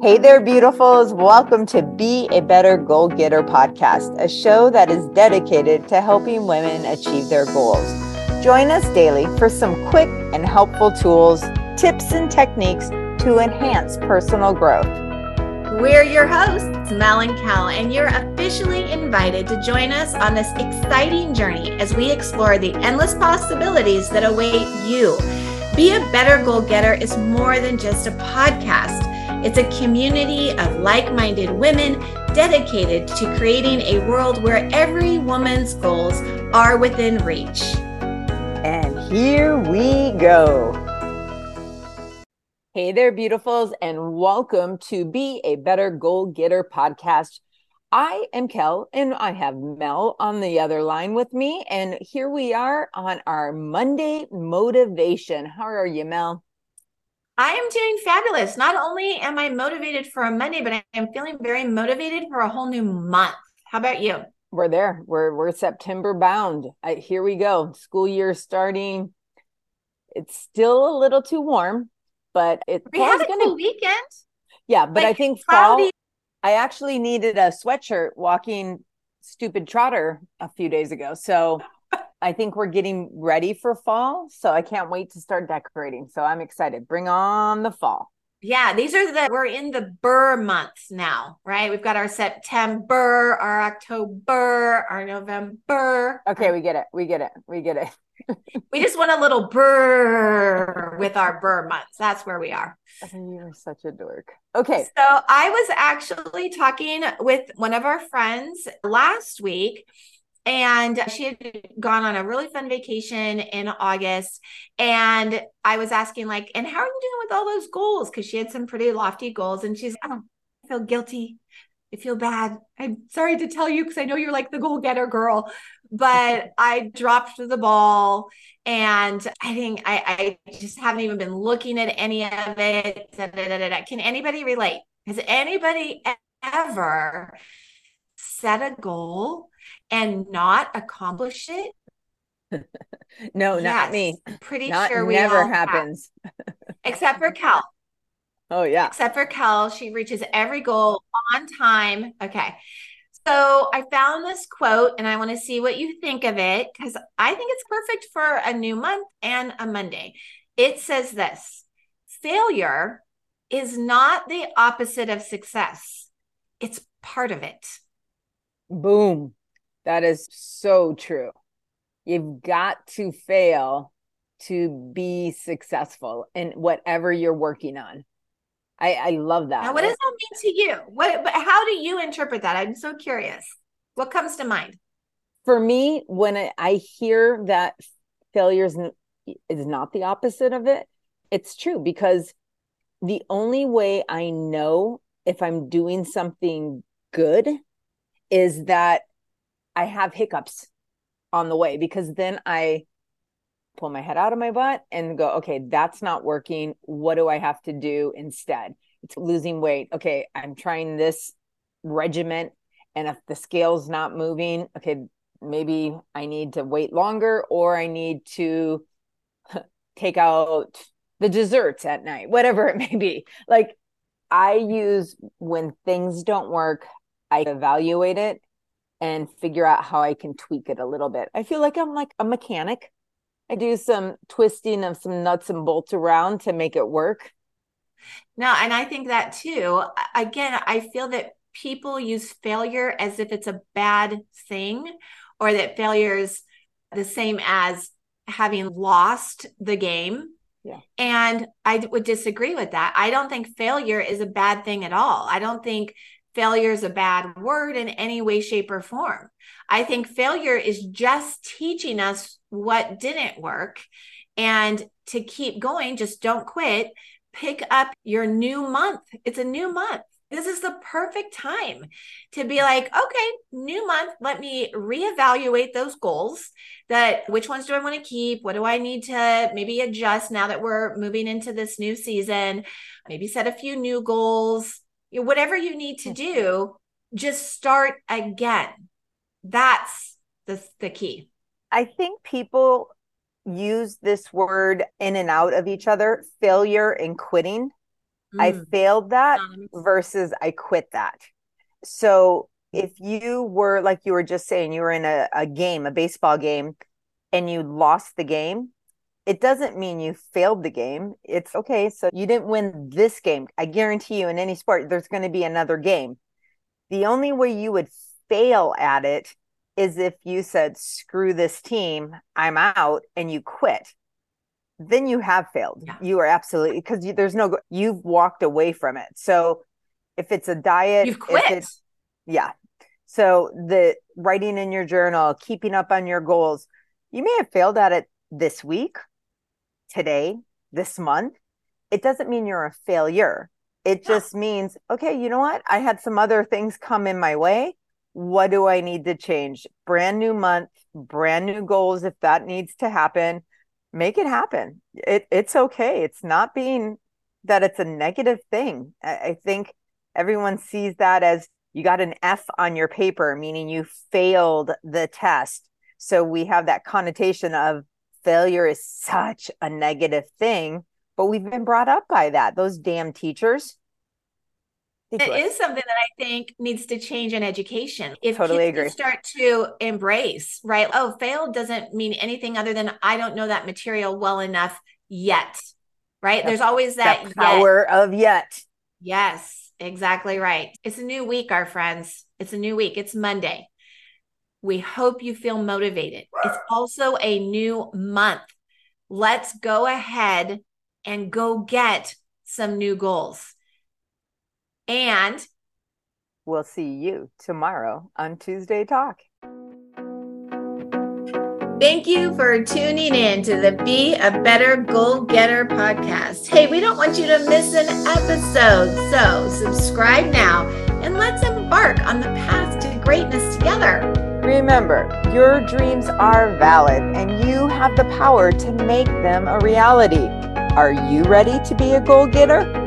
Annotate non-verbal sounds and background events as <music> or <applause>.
Hey there, beautifuls. Welcome to Be a Better Goal Getter podcast, a show that is dedicated to helping women achieve their goals. Join us daily for some quick and helpful tools, tips, and techniques to enhance personal growth. We're your hosts, Mel and Kel, and you're officially invited to join us on this exciting journey as we explore the endless possibilities that await you. Be a Better Goal Getter is more than just a podcast. It's a community of like minded women dedicated to creating a world where every woman's goals are within reach. And here we go. Hey there, beautifuls, and welcome to Be a Better Goal Getter podcast. I am Kel, and I have Mel on the other line with me. And here we are on our Monday motivation. How are you, Mel? I am doing fabulous. Not only am I motivated for a Monday, but I am feeling very motivated for a whole new month. How about you? We're there. We're we're September bound. I, here we go. School year starting. It's still a little too warm, but it we had a gonna, cool weekend. Yeah, but like I think cloudy. fall. I actually needed a sweatshirt walking stupid trotter a few days ago. So I think we're getting ready for fall. So I can't wait to start decorating. So I'm excited. Bring on the fall. Yeah, these are the we're in the burr months now, right? We've got our September, our October, our November. Okay, we get it. We get it. We get it. <laughs> we just want a little burr with our burr months. That's where we are. You're such a dork. Okay. So I was actually talking with one of our friends last week and she had gone on a really fun vacation in August. And I was asking, like, and how are you doing with all those goals? Because she had some pretty lofty goals. And she's, I feel guilty. I feel bad. I'm sorry to tell you because I know you're like the goal getter girl, but I dropped the ball and I think I, I just haven't even been looking at any of it. Da, da, da, Can anybody relate? Has anybody ever set a goal and not accomplish it? <laughs> no, yes, not me. Pretty not, sure we never happens. Except for <laughs> Kel. Oh yeah. Except for Kel, she reaches every goal on time. Okay. So I found this quote and I want to see what you think of it because I think it's perfect for a new month and a Monday. It says this failure is not the opposite of success, it's part of it. Boom. That is so true. You've got to fail to be successful in whatever you're working on. I, I love that. Now, what does that mean to you? What, but how do you interpret that? I'm so curious. What comes to mind? For me, when I, I hear that failure is, is not the opposite of it, it's true because the only way I know if I'm doing something good is that I have hiccups on the way because then I pull my head out of my butt and go, okay, that's not working. What do I have to do instead? It's losing weight. Okay, I'm trying this regiment. And if the scale's not moving, okay, maybe I need to wait longer or I need to <laughs> take out the desserts at night, whatever it may be. Like I use when things don't work, I evaluate it and figure out how I can tweak it a little bit. I feel like I'm like a mechanic. I do some twisting of some nuts and bolts around to make it work. No, and I think that too. Again, I feel that people use failure as if it's a bad thing or that failure is the same as having lost the game. Yeah. And I would disagree with that. I don't think failure is a bad thing at all. I don't think failure is a bad word in any way, shape, or form. I think failure is just teaching us what didn't work. And to keep going, just don't quit. Pick up your new month. It's a new month. This is the perfect time to be like, okay, new month, let me reevaluate those goals that which ones do I want to keep? What do I need to maybe adjust now that we're moving into this new season? Maybe set a few new goals whatever you need to do, just start again. That's the, the key. I think people use this word in and out of each other failure and quitting. Mm. I failed that versus I quit that. So if you were like you were just saying, you were in a, a game, a baseball game, and you lost the game, it doesn't mean you failed the game. It's okay. So you didn't win this game. I guarantee you, in any sport, there's going to be another game. The only way you would fail at it is if you said, screw this team, I'm out, and you quit. Then you have failed. Yeah. You are absolutely, because there's no, you've walked away from it. So if it's a diet, you've quit. yeah. So the writing in your journal, keeping up on your goals, you may have failed at it this week today, this month, it doesn't mean you're a failure. It just means, okay, you know what? I had some other things come in my way. What do I need to change? Brand new month, brand new goals. If that needs to happen, make it happen. It, it's okay. It's not being that it's a negative thing. I, I think everyone sees that as you got an F on your paper, meaning you failed the test. So we have that connotation of failure is such a negative thing, but we've been brought up by that. Those damn teachers. It is something that I think needs to change in education. If totally agree. start to embrace, right? Oh, fail doesn't mean anything other than I don't know that material well enough yet. Right? There's always that, that power yet. of yet. Yes, exactly right. It's a new week, our friends. It's a new week. It's Monday. We hope you feel motivated. It's also a new month. Let's go ahead and go get some new goals. And we'll see you tomorrow on Tuesday Talk. Thank you for tuning in to the Be a Better Goal Getter podcast. Hey, we don't want you to miss an episode. So subscribe now and let's embark on the path to greatness together. Remember, your dreams are valid and you have the power to make them a reality. Are you ready to be a goal getter?